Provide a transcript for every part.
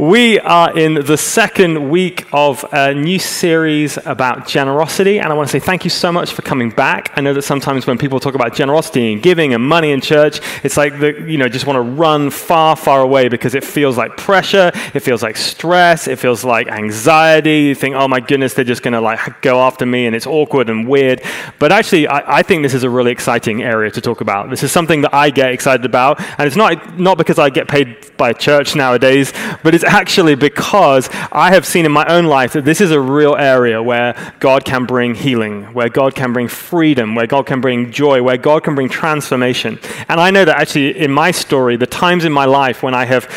We are in the second week of a new series about generosity, and I want to say thank you so much for coming back. I know that sometimes when people talk about generosity and giving and money in church, it's like the, you know just want to run far, far away because it feels like pressure, it feels like stress, it feels like anxiety. You think, oh my goodness, they're just going to like go after me, and it's awkward and weird. But actually, I, I think this is a really exciting area to talk about. This is something that I get excited about, and it's not not because I get paid by church nowadays, but it's actually because I have seen in my own life that this is a real area where God can bring healing, where God can bring freedom, where God can bring joy, where God can bring transformation. And I know that actually in my story, the times in my life when I have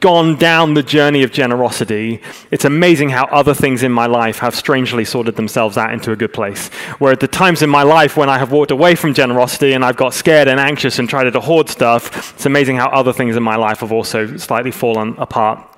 gone down the journey of generosity, it's amazing how other things in my life have strangely sorted themselves out into a good place. Where at the times in my life when I have walked away from generosity and I've got scared and anxious and tried to hoard stuff, it's amazing how other things in my life have also slightly fallen apart.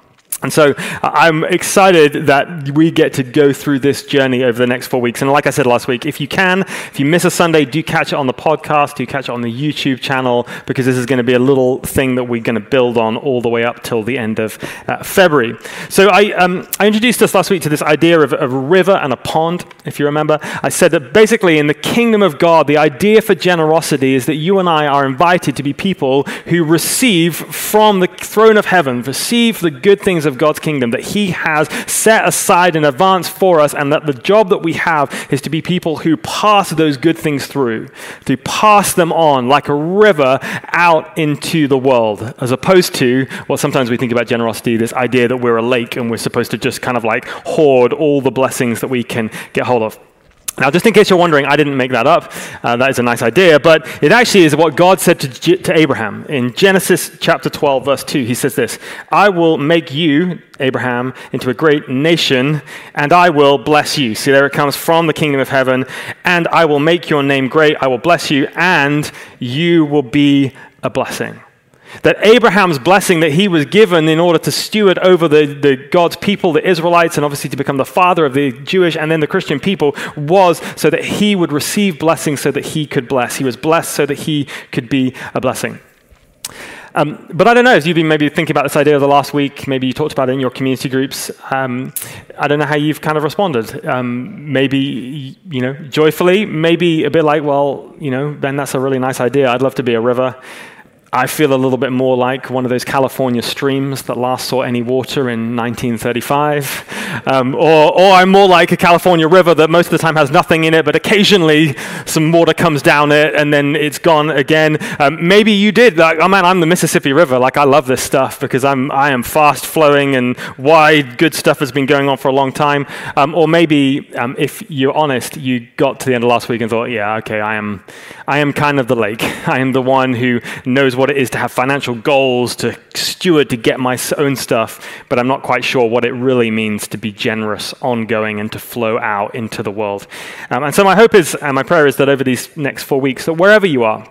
And so I'm excited that we get to go through this journey over the next four weeks. And like I said last week, if you can, if you miss a Sunday, do catch it on the podcast, do catch it on the YouTube channel, because this is going to be a little thing that we're going to build on all the way up till the end of uh, February. So I, um, I introduced us last week to this idea of, of a river and a pond, if you remember. I said that basically in the kingdom of God, the idea for generosity is that you and I are invited to be people who receive from the throne of heaven, receive the good things of of God's kingdom that He has set aside in advance for us, and that the job that we have is to be people who pass those good things through, to pass them on like a river out into the world, as opposed to what sometimes we think about generosity this idea that we're a lake and we're supposed to just kind of like hoard all the blessings that we can get hold of. Now, just in case you're wondering, I didn't make that up. Uh, that is a nice idea, but it actually is what God said to, to Abraham. In Genesis chapter 12, verse 2, he says this I will make you, Abraham, into a great nation, and I will bless you. See, there it comes from the kingdom of heaven, and I will make your name great, I will bless you, and you will be a blessing. That Abraham's blessing that he was given in order to steward over the, the God's people, the Israelites, and obviously to become the father of the Jewish and then the Christian people was so that he would receive blessing so that he could bless. He was blessed so that he could be a blessing. Um, but I don't know, as you've been maybe thinking about this idea the last week, maybe you talked about it in your community groups. Um, I don't know how you've kind of responded. Um, maybe, you know, joyfully, maybe a bit like, well, you know, Ben, that's a really nice idea. I'd love to be a river. I feel a little bit more like one of those California streams that last saw any water in 1935. Um, or, or I'm more like a California river that most of the time has nothing in it, but occasionally some water comes down it and then it's gone again. Um, maybe you did. Like, oh man, I'm the Mississippi River. Like, I love this stuff because I'm, I am fast flowing and wide, good stuff has been going on for a long time. Um, or maybe, um, if you're honest, you got to the end of last week and thought, yeah, okay, I am, I am kind of the lake. I am the one who knows it is to have financial goals, to steward, to get my own stuff, but I'm not quite sure what it really means to be generous, ongoing, and to flow out into the world. Um, and so my hope is, and my prayer is that over these next four weeks, that wherever you are,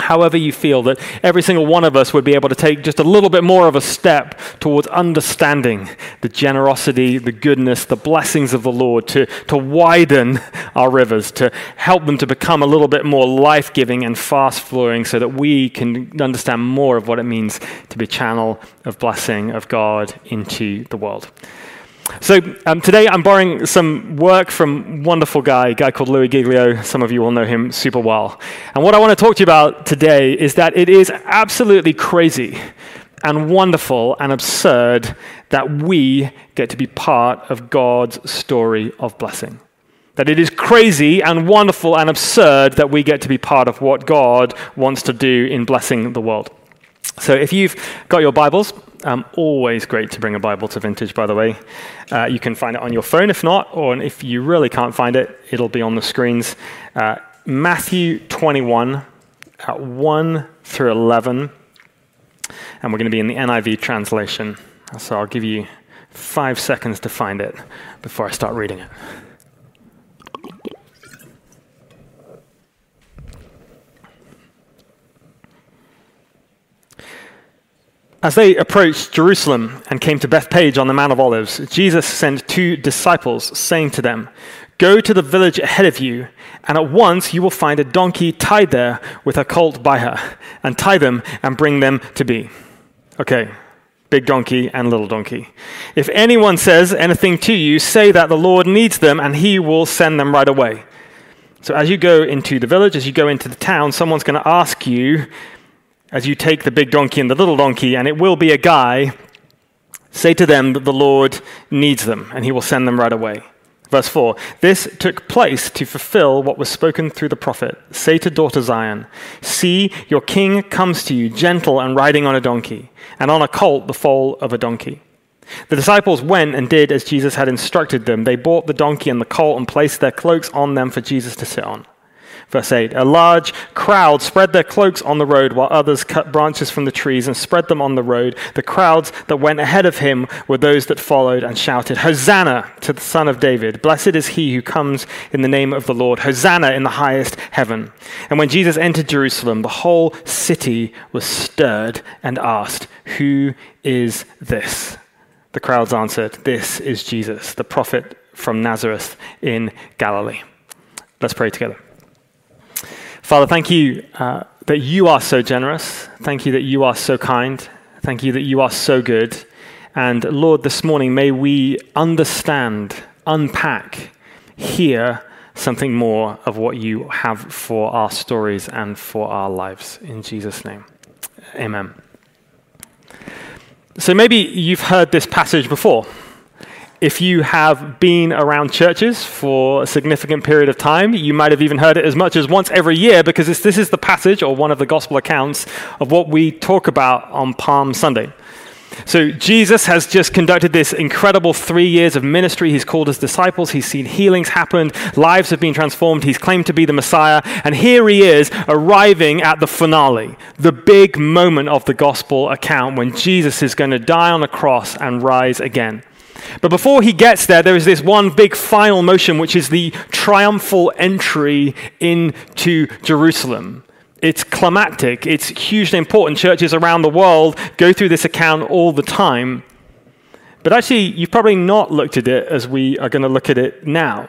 however you feel, that every single one of us would be able to take just a little bit more of a step towards understanding the generosity, the goodness, the blessings of the Lord, to, to widen our rivers, to help them to become a little bit more life giving and fast flowing so that we can understand more of what it means to be a channel of blessing of God into the world. So um, today I'm borrowing some work from wonderful guy, a guy called Louis Giglio. Some of you will know him super well. And what I want to talk to you about today is that it is absolutely crazy and wonderful and absurd that we get to be part of God's story of blessing. That it is crazy and wonderful and absurd that we get to be part of what God wants to do in blessing the world. So if you've got your Bibles, um, always great to bring a Bible to Vintage, by the way. Uh, you can find it on your phone if not, or if you really can't find it, it'll be on the screens. Uh, Matthew 21, uh, 1 through 11. And we're going to be in the NIV translation. So I'll give you five seconds to find it before I start reading it. As they approached Jerusalem and came to Bethphage on the Mount of Olives, Jesus sent two disciples, saying to them, Go to the village ahead of you, and at once you will find a donkey tied there with a colt by her, and tie them and bring them to me. Okay, big donkey and little donkey. If anyone says anything to you, say that the Lord needs them and he will send them right away. So as you go into the village, as you go into the town, someone's going to ask you, as you take the big donkey and the little donkey, and it will be a guy, say to them that the Lord needs them and he will send them right away. Verse 4 This took place to fulfill what was spoken through the prophet. Say to daughter Zion, See, your king comes to you, gentle and riding on a donkey, and on a colt, the foal of a donkey. The disciples went and did as Jesus had instructed them. They bought the donkey and the colt and placed their cloaks on them for Jesus to sit on. Verse 8 A large crowd spread their cloaks on the road, while others cut branches from the trees and spread them on the road. The crowds that went ahead of him were those that followed and shouted, Hosanna to the Son of David! Blessed is he who comes in the name of the Lord! Hosanna in the highest heaven! And when Jesus entered Jerusalem, the whole city was stirred and asked, Who is this? The crowds answered, This is Jesus, the prophet from Nazareth in Galilee. Let's pray together. Father, thank you uh, that you are so generous. Thank you that you are so kind. Thank you that you are so good. And Lord, this morning, may we understand, unpack, hear something more of what you have for our stories and for our lives. In Jesus' name, amen. So maybe you've heard this passage before if you have been around churches for a significant period of time, you might have even heard it as much as once every year because this is the passage or one of the gospel accounts of what we talk about on Palm Sunday. So, Jesus has just conducted this incredible three years of ministry. He's called his disciples. He's seen healings happen. Lives have been transformed. He's claimed to be the Messiah. And here he is arriving at the finale, the big moment of the gospel account when Jesus is going to die on a cross and rise again. But before he gets there, there is this one big final motion, which is the triumphal entry into Jerusalem. It's climactic, it's hugely important. Churches around the world go through this account all the time. But actually, you've probably not looked at it as we are going to look at it now.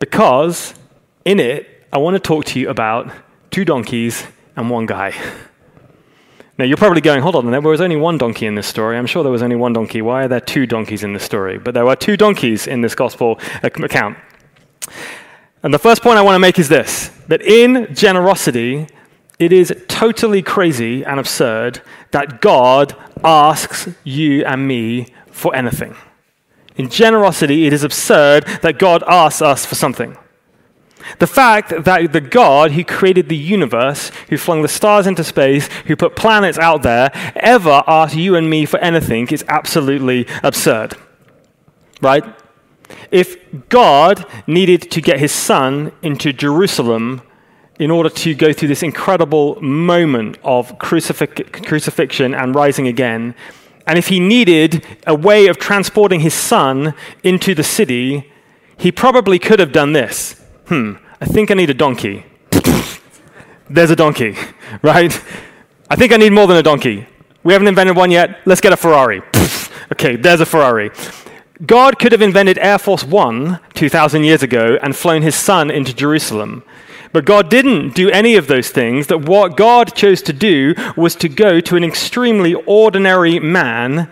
Because in it, I want to talk to you about two donkeys and one guy. Now, you're probably going, hold on, there was only one donkey in this story. I'm sure there was only one donkey. Why are there two donkeys in this story? But there are two donkeys in this gospel account. And the first point I want to make is this that in generosity, it is totally crazy and absurd that God asks you and me for anything. In generosity, it is absurd that God asks us for something. The fact that the God who created the universe, who flung the stars into space, who put planets out there, ever asked you and me for anything is absolutely absurd. Right? If God needed to get his son into Jerusalem in order to go through this incredible moment of crucifix- crucifixion and rising again, and if he needed a way of transporting his son into the city, he probably could have done this hmm, I think I need a donkey. There's a donkey, right? I think I need more than a donkey. We haven't invented one yet. Let's get a Ferrari. okay, there's a Ferrari. God could have invented Air Force One 2,000 years ago and flown his son into Jerusalem. But God didn't do any of those things. That what God chose to do was to go to an extremely ordinary man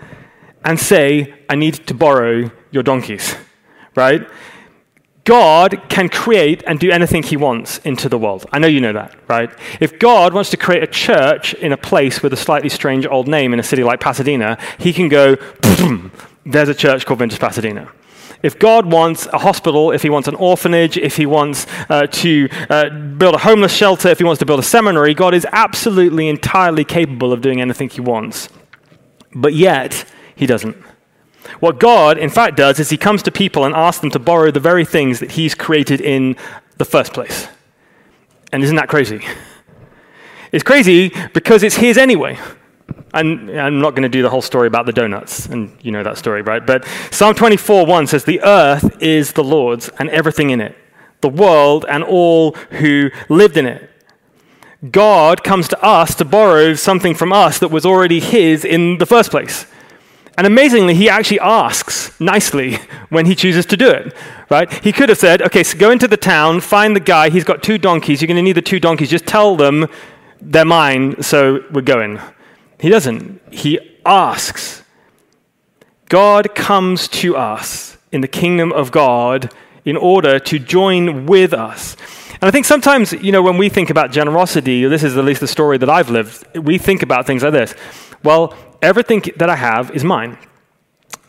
and say, I need to borrow your donkeys, right? God can create and do anything he wants into the world. I know you know that, right? If God wants to create a church in a place with a slightly strange old name in a city like Pasadena, he can go, there's a church called Vintage Pasadena. If God wants a hospital, if he wants an orphanage, if he wants uh, to uh, build a homeless shelter, if he wants to build a seminary, God is absolutely entirely capable of doing anything he wants. But yet, he doesn't. What God, in fact, does is he comes to people and asks them to borrow the very things that he's created in the first place. And isn't that crazy? It's crazy because it's his anyway. And I'm not going to do the whole story about the donuts, and you know that story, right? But Psalm 24 1 says, The earth is the Lord's and everything in it, the world and all who lived in it. God comes to us to borrow something from us that was already his in the first place. And amazingly, he actually asks nicely when he chooses to do it, right? He could have said, okay, so go into the town, find the guy, he's got two donkeys, you're going to need the two donkeys, just tell them they're mine, so we're going. He doesn't. He asks. God comes to us in the kingdom of God in order to join with us. And I think sometimes, you know, when we think about generosity, this is at least the story that I've lived, we think about things like this. Well, everything that I have is mine.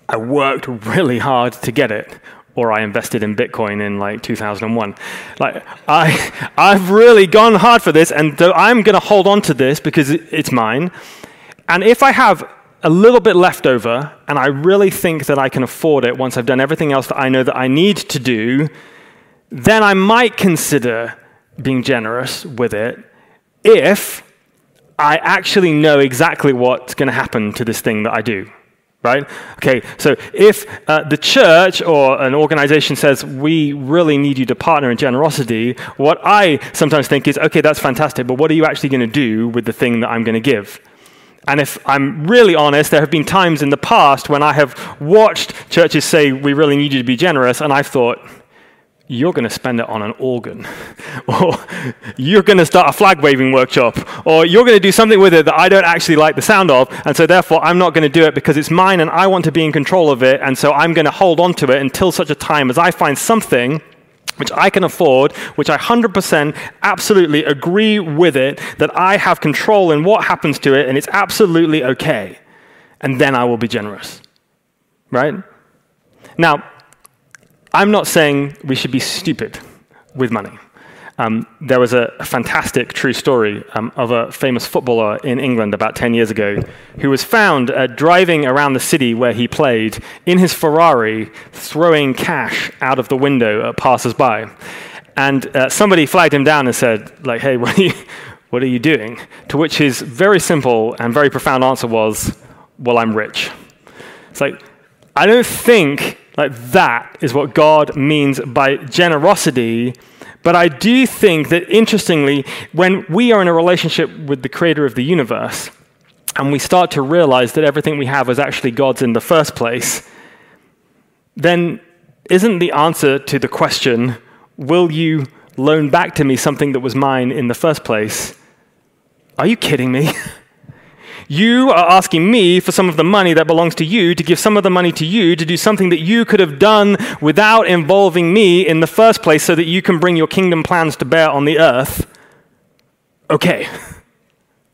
I worked really hard to get it, or I invested in Bitcoin in like 2001. Like, I, I've really gone hard for this, and I'm going to hold on to this because it's mine. And if I have a little bit left over, and I really think that I can afford it once I've done everything else that I know that I need to do, then I might consider being generous with it if I actually know exactly what's going to happen to this thing that I do. Right? Okay, so if uh, the church or an organization says, we really need you to partner in generosity, what I sometimes think is, okay, that's fantastic, but what are you actually going to do with the thing that I'm going to give? And if I'm really honest, there have been times in the past when I have watched churches say, We really need you to be generous, and I've thought, You're going to spend it on an organ, or you're going to start a flag waving workshop, or you're going to do something with it that I don't actually like the sound of, and so therefore I'm not going to do it because it's mine and I want to be in control of it, and so I'm going to hold on to it until such a time as I find something which I can afford, which I 100% absolutely agree with it, that I have control in what happens to it, and it's absolutely okay. And then I will be generous. Right? Now, I'm not saying we should be stupid with money. Um, there was a, fantastic true story um, of a famous footballer in England about 10 years ago who was found uh, driving around the city where he played in his Ferrari, throwing cash out of the window at passers-by. And uh, somebody flagged him down and said, like, hey, what are, you, what are you doing? To which his very simple and very profound answer was, well, I'm rich. It's like, I don't think like that is what God means by generosity but I do think that, interestingly, when we are in a relationship with the creator of the universe, and we start to realize that everything we have was actually God's in the first place, then isn't the answer to the question, will you loan back to me something that was mine in the first place? Are you kidding me? You are asking me for some of the money that belongs to you to give some of the money to you to do something that you could have done without involving me in the first place so that you can bring your kingdom plans to bear on the earth. Okay.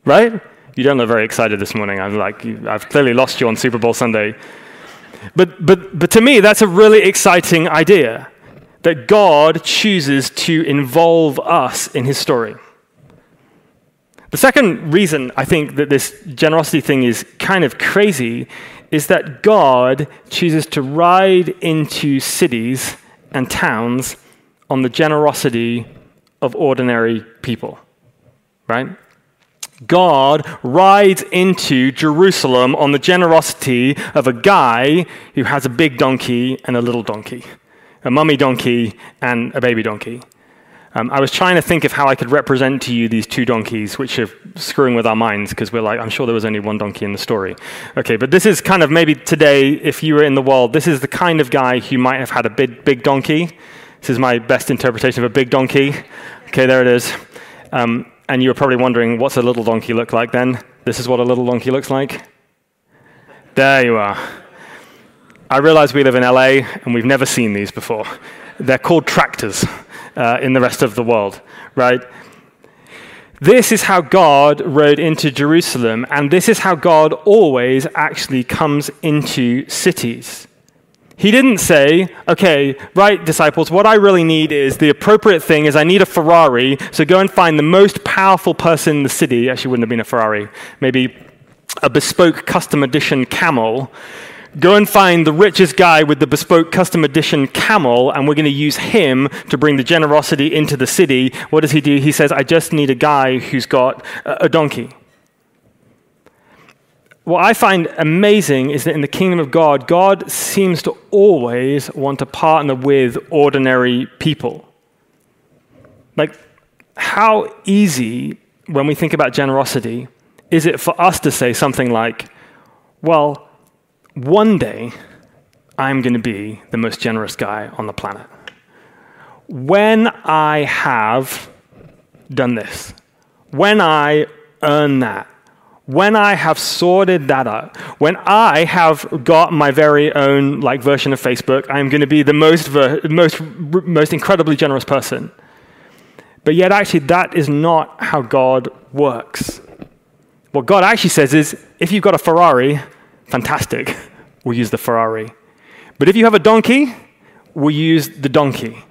Right? You don't look very excited this morning. I'm like, I've clearly lost you on Super Bowl Sunday. But, but, but to me, that's a really exciting idea that God chooses to involve us in his story. The second reason I think that this generosity thing is kind of crazy is that God chooses to ride into cities and towns on the generosity of ordinary people, right? God rides into Jerusalem on the generosity of a guy who has a big donkey and a little donkey, a mummy donkey and a baby donkey. Um, I was trying to think of how I could represent to you these two donkeys, which are screwing with our minds because we're like, I'm sure there was only one donkey in the story. Okay, but this is kind of maybe today, if you were in the world, this is the kind of guy who might have had a big, big donkey. This is my best interpretation of a big donkey. Okay, there it is. Um, and you were probably wondering, what's a little donkey look like then? This is what a little donkey looks like. There you are. I realize we live in LA and we've never seen these before. They're called tractors uh, in the rest of the world, right? This is how God rode into Jerusalem, and this is how God always actually comes into cities. He didn't say, okay, right, disciples, what I really need is the appropriate thing is I need a Ferrari, so go and find the most powerful person in the city. Actually, wouldn't have been a Ferrari, maybe a bespoke custom edition camel Go and find the richest guy with the bespoke custom edition camel, and we're going to use him to bring the generosity into the city. What does he do? He says, I just need a guy who's got a donkey. What I find amazing is that in the kingdom of God, God seems to always want to partner with ordinary people. Like, how easy, when we think about generosity, is it for us to say something like, well, one day, I'm going to be the most generous guy on the planet. When I have done this, when I earn that, when I have sorted that out, when I have got my very own like version of Facebook, I am going to be the most, ver- most, most incredibly generous person. But yet, actually, that is not how God works. What God actually says is if you've got a Ferrari, fantastic, we'll use the Ferrari. But if you have a donkey, we'll use the donkey.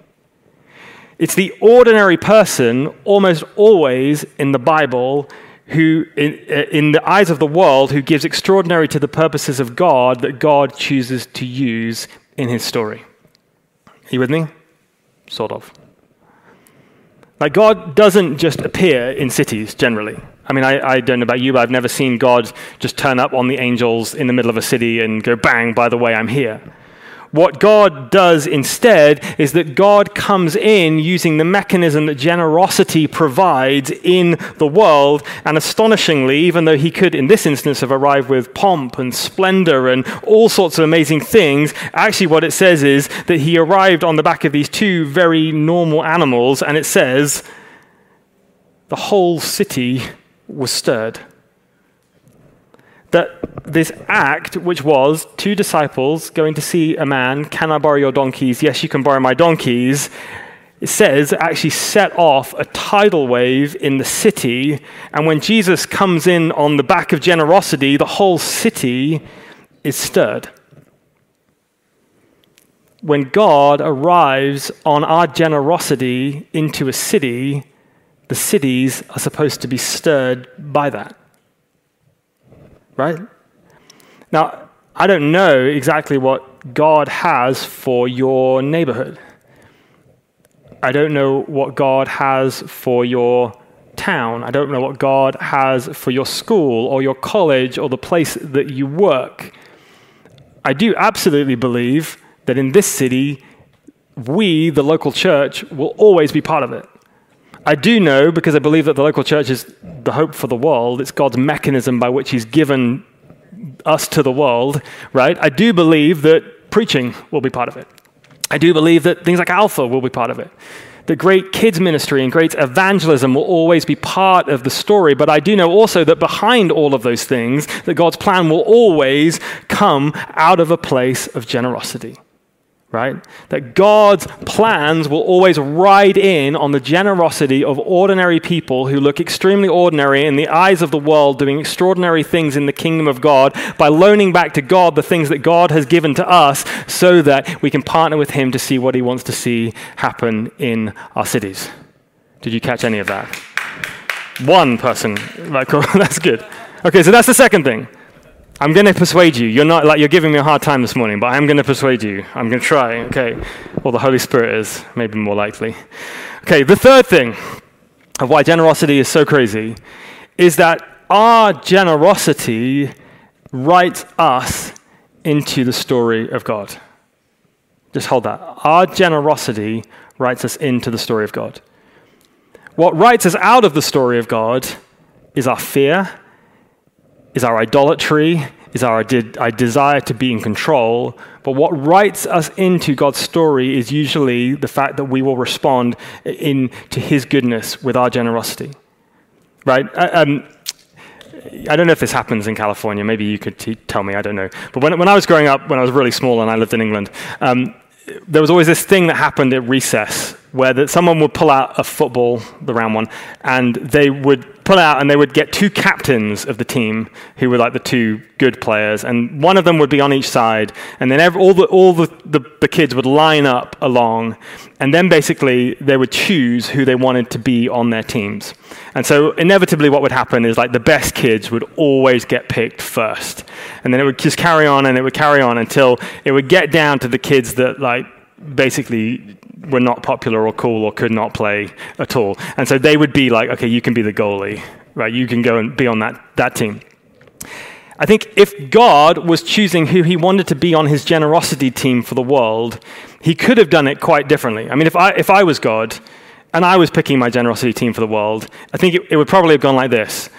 It's the ordinary person, almost always in the Bible, who, in, uh, in, the eyes of the world, who gives extraordinary to the purposes of God that God chooses to use in his story. Are you with me? Sort of. Like, God doesn't just appear in cities generally. I mean, I, I, don't know about you, but I've never seen God just turn up on the angels in the middle of a city and go, bang, by the way, I'm here. What God does instead is that God comes in using the mechanism that generosity provides in the world. And astonishingly, even though he could, in this instance, have arrived with pomp and splendor and all sorts of amazing things, actually, what it says is that he arrived on the back of these two very normal animals, and it says, the whole city was stirred that this act, which was two disciples going to see a man, can I borrow your donkeys? Yes, you can borrow my donkeys. It says actually set off a tidal wave in the city. And when Jesus comes in on the back of generosity, the whole city is stirred. When God arrives on our generosity into a city, the cities are supposed to be stirred by that right? Now, I don't know exactly what God has for your neighborhood. I don't know what God has for your town. I don't know what God has for your school or your college or the place that you work. I do absolutely believe that in this city, we, the local church, will always be part of it. I do know, because I believe that the local church is the hope for the world, it's God's mechanism by which He's given us to the world, right? I do believe that preaching will be part of it. I do believe that things like Alpha will be part of it. That great kids ministry and great evangelism will always be part of the story, but I do know also that behind all of those things, that God's plan will always come out of a place of generosity right? That God's plans will always ride in on the generosity of ordinary people who look extremely ordinary in the eyes of the world, doing extraordinary things in the kingdom of God by loaning back to God the things that God has given to us so that we can partner with Him to see what He wants to see happen in our cities. Did you catch any of that? One person. Right, cool. That's good. Okay, so that's the second thing. I'm going to persuade you. You're not like you're giving me a hard time this morning, but I'm going to persuade you. I'm going to try. Okay. Well, the Holy Spirit is maybe more likely. Okay. The third thing of why generosity is so crazy is that our generosity writes us into the story of God. Just hold that. Our generosity writes us into the story of God. What writes us out of the story of God is our fear is our idolatry, is our, our desire to be in control. But what writes us into God's story is usually the fact that we will respond in, to His goodness with our generosity. Right? Uh, um, I don't know if this happens in California. Maybe you could t- tell me. I don't know. But when, when I was growing up, when I was really small and I lived in England, um, there was always this thing that happened at recess where that someone would pull out a football, the round one, and they would pull out and they would get two captains of the team who were like the two good players, and one of them would be on each side, and then every, all, the, all the, the, the kids would line up along, and then basically they would choose who they wanted to be on their teams. And so inevitably what would happen is like the best kids would always get picked first. And then it would just carry on and it would carry on until it would get down to the kids that like basically were not popular or cool or could not play at all. And so they would be like, okay, you can be the goalie, right? You can go and be on that, that team. I think if God was choosing who he wanted to be on his generosity team for the world, he could have done it quite differently. I mean, if I, if I was God and I was picking my generosity team for the world, I think it, it would probably have gone like this.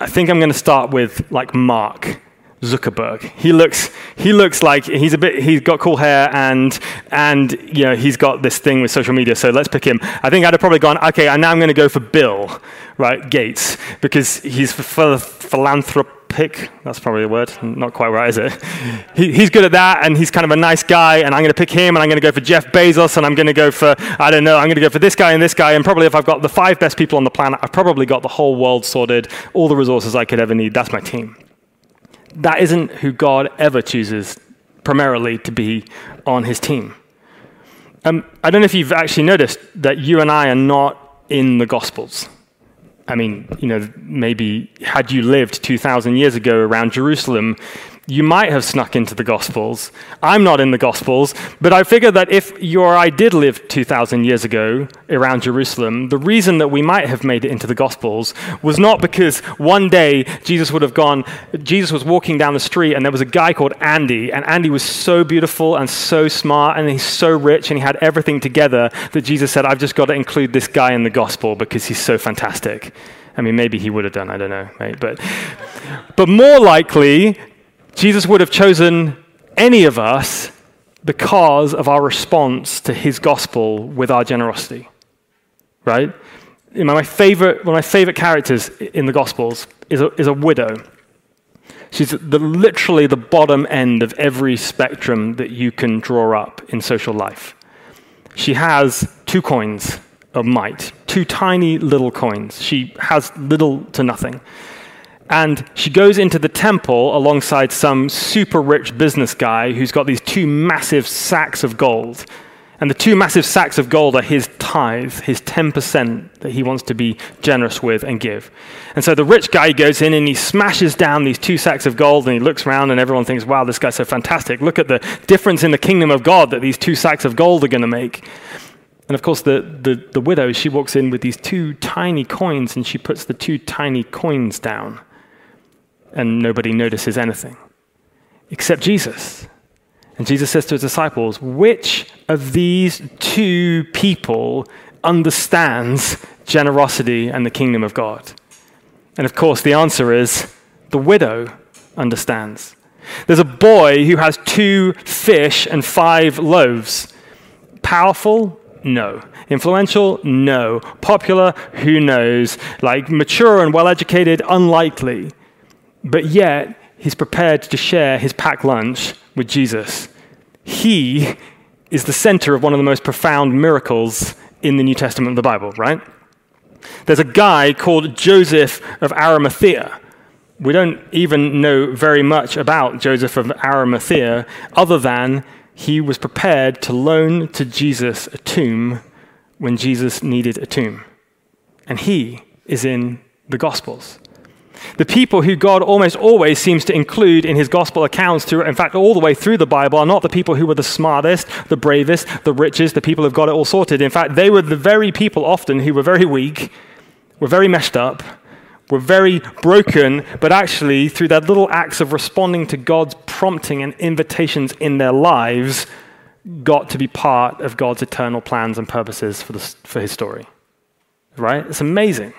I think I'm going to start with like Mark Zuckerberg. He looks he looks like he's a bit he's got cool hair and and you know he's got this thing with social media. So let's pick him. I think I'd have probably gone okay. And now I'm going to go for Bill, right Gates, because he's philanthropic. That's probably the word. Not quite right, is it? He, he's good at that, and he's kind of a nice guy. And I'm going to pick him, and I'm going to go for Jeff Bezos, and I'm going to go for I don't know. I'm going to go for this guy and this guy, and probably if I've got the five best people on the planet, I've probably got the whole world sorted, all the resources I could ever need. That's my team that isn't who God ever chooses primarily to be on his team. Um, I don't know if you've actually noticed that you and I are not in the Gospels. I mean, you know, maybe had you lived 2,000 years ago around Jerusalem, you might have snuck into the Gospels. I'm not in the Gospels, but I figure that if you or I did live 2,000 years ago around Jerusalem, the reason that we might have made it into the Gospels was not because one day Jesus would have gone, Jesus was walking down the street and there was a guy called Andy, and Andy was so beautiful and so smart and he's so rich and he had everything together that Jesus said, I've just got to include this guy in the Gospel because he's so fantastic. I mean, maybe he would have done, I don't know, right? But, but more likely, Jesus would have chosen any of us because of our response to his gospel with our generosity. Right? My favorite, one of my favorite characters in the gospels is a, is a widow. She's the, literally the bottom end of every spectrum that you can draw up in social life. She has two coins of mite, two tiny little coins. She has little to nothing. And she goes into the temple alongside some super rich business guy who's got these two massive sacks of gold. And the two massive sacks of gold are his tithe, his 10% that he wants to be generous with and give. And so the rich guy goes in and he smashes down these two sacks of gold and he looks around and everyone thinks, wow, this guy's so fantastic. Look at the difference in the kingdom of God that these two sacks of gold are going to make. And of course, the, the, the widow, she walks in with these two tiny coins and she puts the two tiny coins down and nobody notices anything except Jesus. And Jesus says to his disciples, Which of these two people understands generosity and the kingdom of God? And of course, the answer is the widow understands. There's a boy who has two fish and five loaves. Powerful? No. Influential? No. Popular? Who knows? Like mature and well educated? Unlikely. But yet, he's prepared to share his packed lunch with Jesus. He is the center of one of the most profound miracles in the New Testament of the Bible, right? There's a guy called Joseph of Arimathea. We don't even know very much about Joseph of Arimathea other than he was prepared to loan to Jesus a tomb when Jesus needed a tomb. And he is in the Gospels. The people who God almost always seems to include in his gospel accounts, to, in fact, all the way through the Bible, are not the people who were the smartest, the bravest, the richest, the people who've got it all sorted. In fact, they were the very people often who were very weak, were very messed up, were very broken, but actually, through their little acts of responding to God's prompting and invitations in their lives, got to be part of God's eternal plans and purposes for, the, for his story. Right? It's amazing.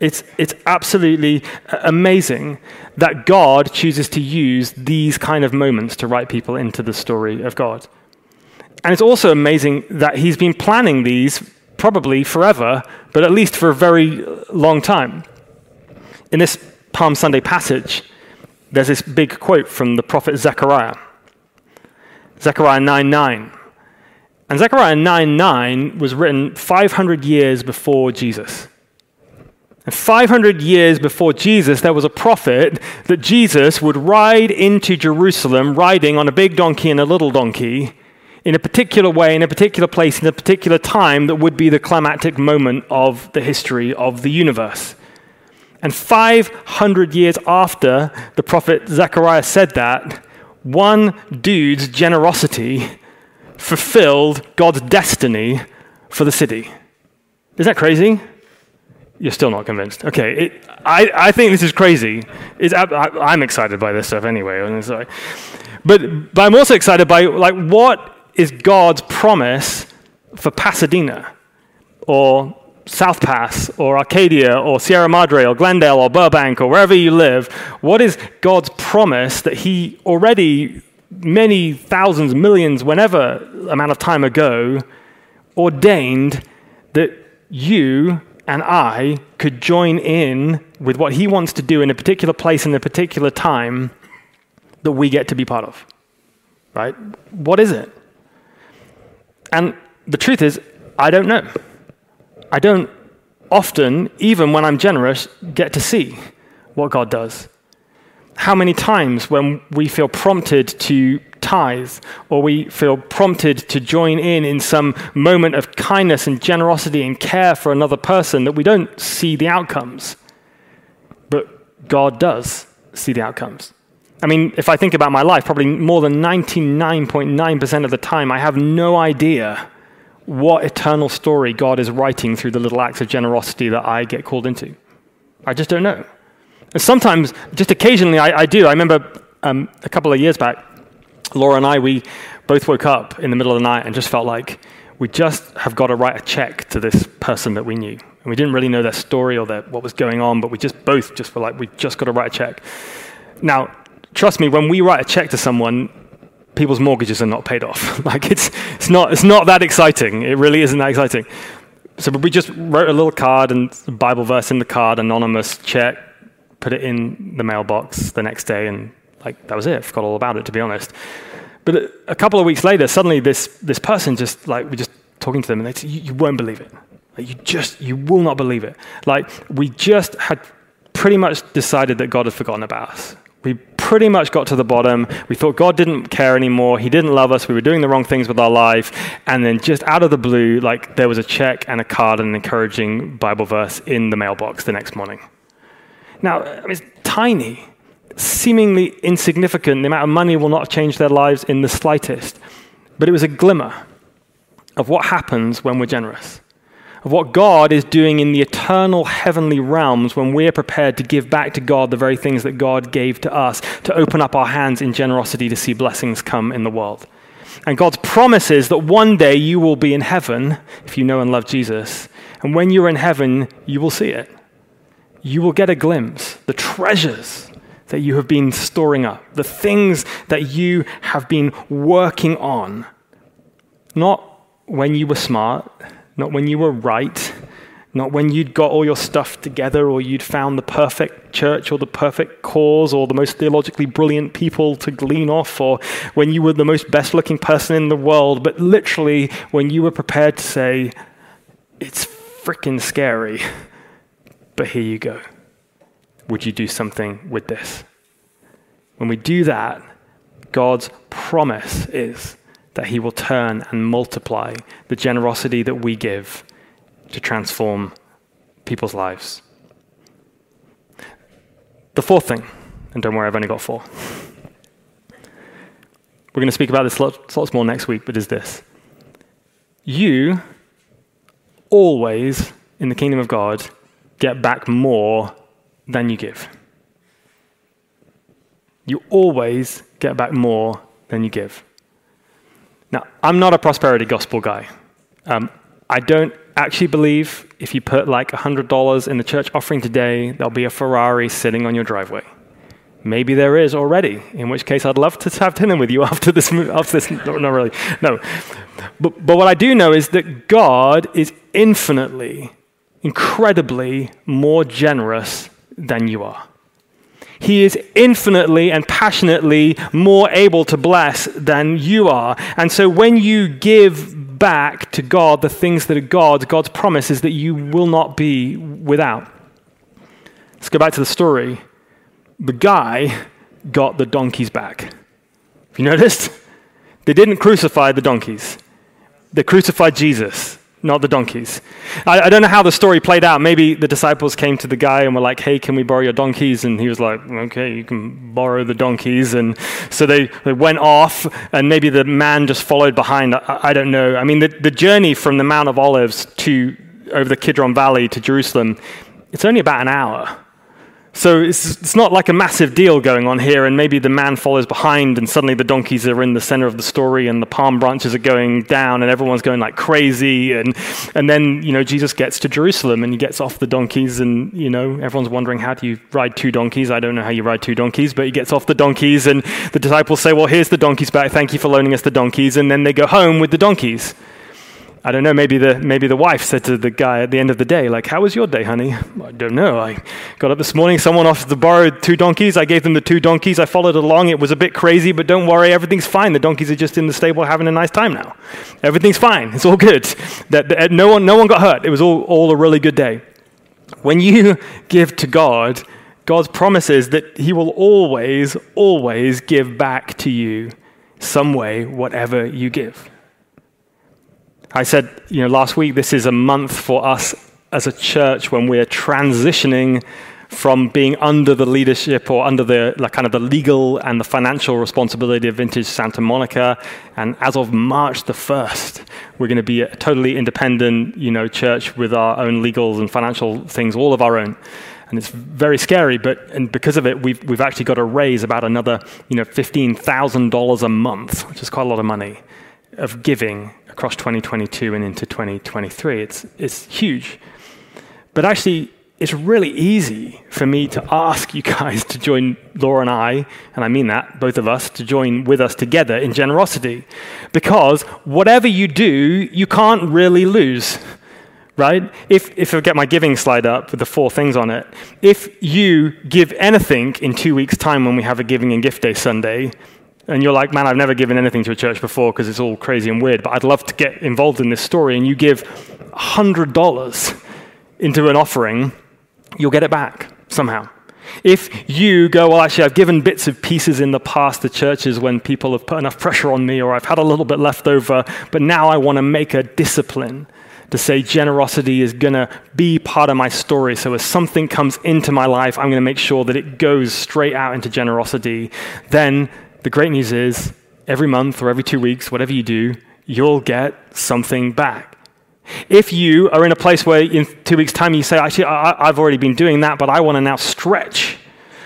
It's, it's absolutely uh, amazing that God chooses to use these kind of moments to write people into the story of God. And it's also amazing that He's been planning these probably forever, but at least for a very long time. In this Palm Sunday passage, there's this big quote from the prophet Zechariah Zechariah 9 9. And Zechariah 9 9 was written 500 years before Jesus. And 500 years before Jesus, there was a prophet that Jesus would ride into Jerusalem riding on a big donkey and a little donkey in a particular way, in a particular place, in a particular time that would be the climactic moment of the history of the universe. And 500 years after the prophet Zechariah said that, one dude's generosity fulfilled God's destiny for the city. Isn't that crazy? You're still not convinced. Okay, it, I, I think this is crazy. It's, I, am excited by this stuff anyway. But, but I'm also excited by, like, what is God's promise for Pasadena or South Pas or Arcadia or Sierra Madre or Glendale or Burbank or wherever you live, what is God's promise that He already, many thousands, millions, whenever amount of time ago, ordained that you and I could join in with what He wants to do in a particular place in a particular time that we get to be part of? Right? What is it? And the truth is, I don't know. I don't often, even when I'm generous, get to see what God does. How many times when we feel prompted to tithe or we feel prompted to join in in some moment of kindness and generosity and care for another person that we don't see the outcomes, but God does see the outcomes. I mean, if I think about my life, probably more than 99.9% of the time, I have no idea what eternal story God is writing through the little acts of generosity that I get called into. I just don't know. And sometimes, just occasionally, I, I do. I remember um, a couple of years back, Laura and I, we both woke up in the middle of the night and just felt like we just have got to write a check to this person that we knew. And we didn't really know their story or their, what was going on, but we just both just felt like we just got to write a check. Now, trust me, when we write a check to someone, people's mortgages are not paid off. like it's, it's, not, it's not that exciting. It really isn't that exciting. So we just wrote a little card and Bible verse in the card, anonymous check, put it in the mailbox the next day, and like that was it. I forgot all about it, to be honest. But a couple of weeks later, suddenly this, this person just like we're just talking to them, and they said, you, won't believe it. Like, you just you will not believe it. Like we just had pretty much decided that God had forgotten about us. We pretty much got to the bottom. We thought God didn't care anymore. He didn't love us. We were doing the wrong things with our life. And then just out of the blue, like there was a check and a card and an encouraging Bible verse in the mailbox the next morning. Now, it's tiny, seemingly insignificant. The amount of money will not change their lives in the slightest. But it was a glimmer of what happens when we're generous of what God is doing in the eternal heavenly realms when we're prepared to give back to God the very things that God gave to us, to open up our hands in generosity to see blessings come in the world. And God's promise is that one day you will be in heaven if you know and love Jesus. And when you're in heaven, you will see it. You will get a glimpse, the treasures that you have been storing up, the things that you have been working on. Not when you were smart, not when you were right, not when you'd got all your stuff together or you'd found the perfect church or the perfect cause or the most theologically brilliant people to glean off or when you were the most best looking person in the world, but literally when you were prepared to say, it's freaking scary, but here you go. Would you do something with this? When we do that, God's promise is that He will turn and multiply the generosity that we give to transform people's lives. The fourth thing, and don't worry, I've only got four. We're going to speak about this lots, lots more next week, but is this. You always, in the kingdom of God, get back more than you give. You always get back more than you give. Now, I'm not a prosperity gospel guy. Um, I don't actually believe if you put like $100 in the church offering today, there'll be a Ferrari sitting on your driveway. Maybe there is already, in which case I'd love to have dinner with you after this. After this no, not really. No. But, but what I do know is that God is infinitely, incredibly more generous than you are. He is infinitely and passionately more able to bless than you are. And so when you give back to God the things that are God's, God's promise is that you will not be without. Let's go back to the story. The guy got the donkeys back. Have you noticed? They didn't crucify the donkeys, they crucified Jesus not the donkeys. I, I, don't know how the story played out. Maybe the disciples came to the guy and were like, hey, can we borrow your donkeys? And he was like, okay, you can borrow the donkeys. And so they, they went off, and maybe the man just followed behind. I, I don't know. I mean, the, the journey from the Mount of Olives to over the Kidron Valley to Jerusalem, it's only about an hour. So it's, it's not like a massive deal going on here, and maybe the man follows behind, and suddenly the donkeys are in the center of the story, and the palm branches are going down, and everyone's going like crazy. And, and then, you know, Jesus gets to Jerusalem, and he gets off the donkeys, and, you know, everyone's wondering, how do you ride two donkeys? I don't know how you ride two donkeys, but he gets off the donkeys, and the disciples say, well, here's the donkeys back. Thank you for loaning us the donkeys. And then they go home with the donkeys. I don't know, maybe the, maybe the wife said to the guy at the end of the day, like, how was your day, honey? I don't know. I got up this morning, someone offered to borrow two donkeys. I gave them the two donkeys. I followed along. It was a bit crazy, but don't worry, everything's fine. The donkeys are just in the stable having a nice time now. Everything's fine. It's all good. That, that no, one, no one got hurt. It was all, all a really good day. When you give to God, God's promises that He will always, always give back to you some way whatever you give. I said, you know, last week, this is a month for us as a church when we're transitioning from being under the leadership or under the like, kind of the legal and the financial responsibility of Vintage Santa Monica. And as of March the 1st, we're going to be a totally independent, you know, church with our own legals and financial things, all of our own. And it's very scary, but and because of it, we've, we've actually got to raise about another, you know, $15,000 a month, which is quite a lot of money, of giving across 2022 and into 2023. It's, it's huge. But actually, it's really easy for me to ask you guys to join Laura and I, and I mean that, both of us, to join with us together in generosity. Because whatever you do, you can't really lose. Right? If, if I get my giving slide up with the four things on it, if you give anything in two weeks' time when we have a giving and gift day Sunday, and you're like, man, I've never given anything to a church before because it's all crazy and weird, but I'd love to get involved in this story, and you give $100 into an offering, you'll get it back somehow. If you go, well, actually, I've given bits of pieces in the past to churches when people have put enough pressure on me, or I've had a little bit left over, but now I want to make a discipline to say generosity is going to be part of my story. So as something comes into my life, I'm going to make sure that it goes straight out into generosity. Then the great news is every month or every two weeks, whatever you do, you'll get something back. If you are in a place where in two weeks' time you say, actually, I, have already been doing that, but I want to now stretch.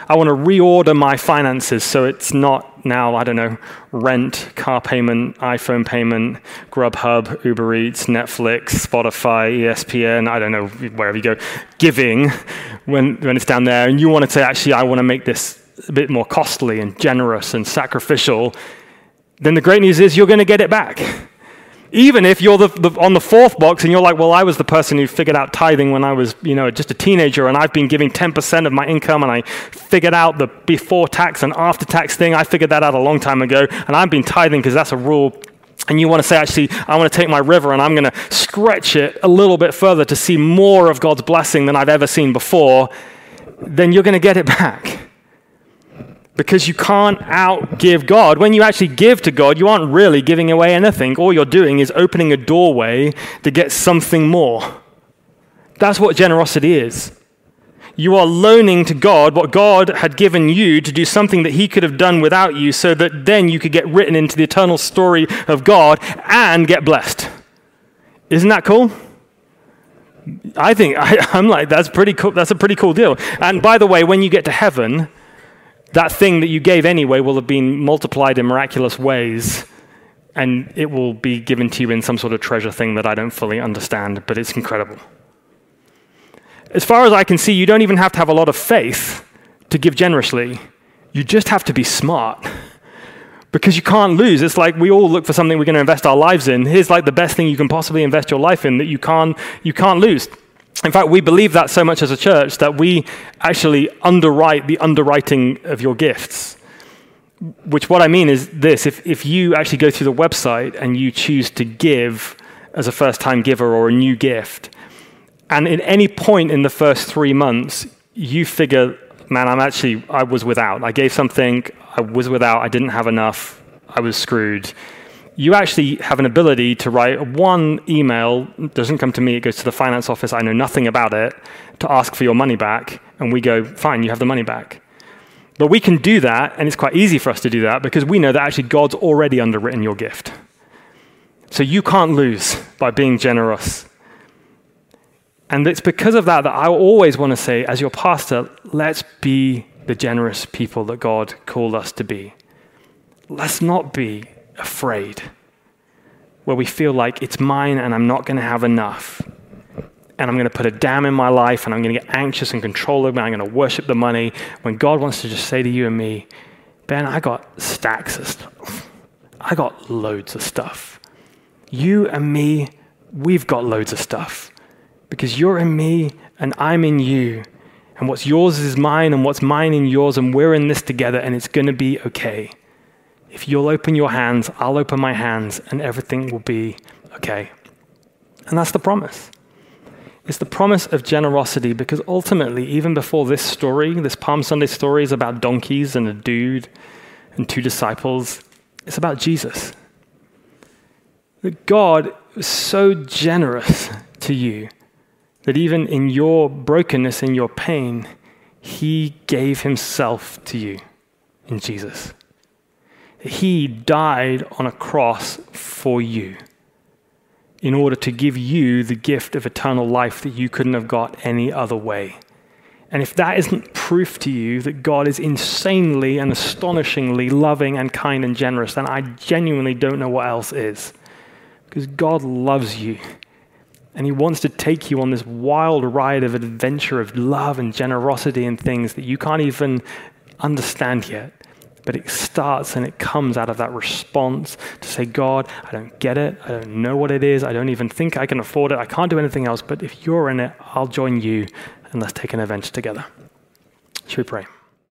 I want to reorder my finances so it's not now, I don't know, rent, car payment, iPhone payment, Grubhub, Uber Eats, Netflix, Spotify, ESPN, I don't know, wherever you go, giving when, when it's down there. And you want to say, actually, I want to make this a bit more costly and generous and sacrificial, then the great news is you're going to get it back. Even if you're the, the, on the fourth box and you're like, well, I was the person who figured out tithing when I was, you know, just a teenager, and I've been giving 10% of my income, and I figured out the before tax and after tax thing. I figured that out a long time ago, and I've been tithing because that's a rule and you want to say, actually, I want to take my river and I'm going to stretch it a little bit further to see more of God's blessing than I've ever seen before, then you're going to get it back because you can't outgive God. When you actually give to God, you aren't really giving away anything. All you're doing is opening a doorway to get something more. That's what generosity is. You are loaning to God what God had given you to do something that He could have done without you, so that then you could get written into the eternal story of God and get blessed. Isn't that cool? I think I, am like that's pretty cool. That's a pretty cool deal. And by the way, when you get to heaven, that thing that you gave anyway will have been multiplied in miraculous ways, and it will be given to you in some sort of treasure thing that I don't fully understand, but it's incredible. As far as I can see, you don't even have to have a lot of faith to give generously. You just have to be smart. Because you can't lose. It's like we all look for something we're going to invest our lives in. Here's like the best thing you can possibly invest your life in that you can't, you can't lose. In fact, we believe that so much as a church that we actually underwrite the underwriting of your gifts. Which, what I mean is this if, if you actually go through the website and you choose to give as a first time giver or a new gift, and at any point in the first three months, you figure, man, I'm actually, I was without. I gave something, I was without, I didn't have enough, I was screwed you actually have an ability to write one email, doesn't come to me, it goes to the finance office, I know nothing about it, to ask for your money back, and we go, fine, you have the money back. But we can do that, and it's quite easy for us to do that because we know that actually God's already underwritten your gift. So you can't lose by being generous. And it's because of that that I always want to say, as your pastor, let's be the generous people that God called us to be. Let's not be afraid where we feel like it's mine and I'm not going to have enough. And I'm going to put a dam in my life and I'm going to get anxious and control it. I'm going to worship the money. When God wants to just say to you and me, Ben, I got stacks of stuff. I got loads of stuff. You and me, we've got loads of stuff because you're in me and I'm in you. And what's yours is mine, and what's mine in yours, and we're in this together, and it's going to be okay. If you'll open your hands, I'll open my hands, and everything will be okay. And that's the promise. It's the promise of generosity because ultimately, even before this story, this Palm Sunday story is about donkeys and a dude and two disciples, it's about Jesus. That God is so generous to you that even in your brokenness, in your pain, He gave Himself to you in Jesus. He died on a cross for you in order to give you the gift of eternal life that you couldn't have got any other way. And if that isn't proof to you that God is insanely and astonishingly loving and kind and generous, then I genuinely don't know what else is. Because God loves you. And He wants to take you on this wild ride of adventure of love and generosity and things that you can't even understand yet. But it starts and it comes out of that response to say, God, I don't get it. I don't know what it is. I don't even think I can afford it. I can't do anything else. But if you're in it, I'll join you and let's take an adventure together. Should we pray?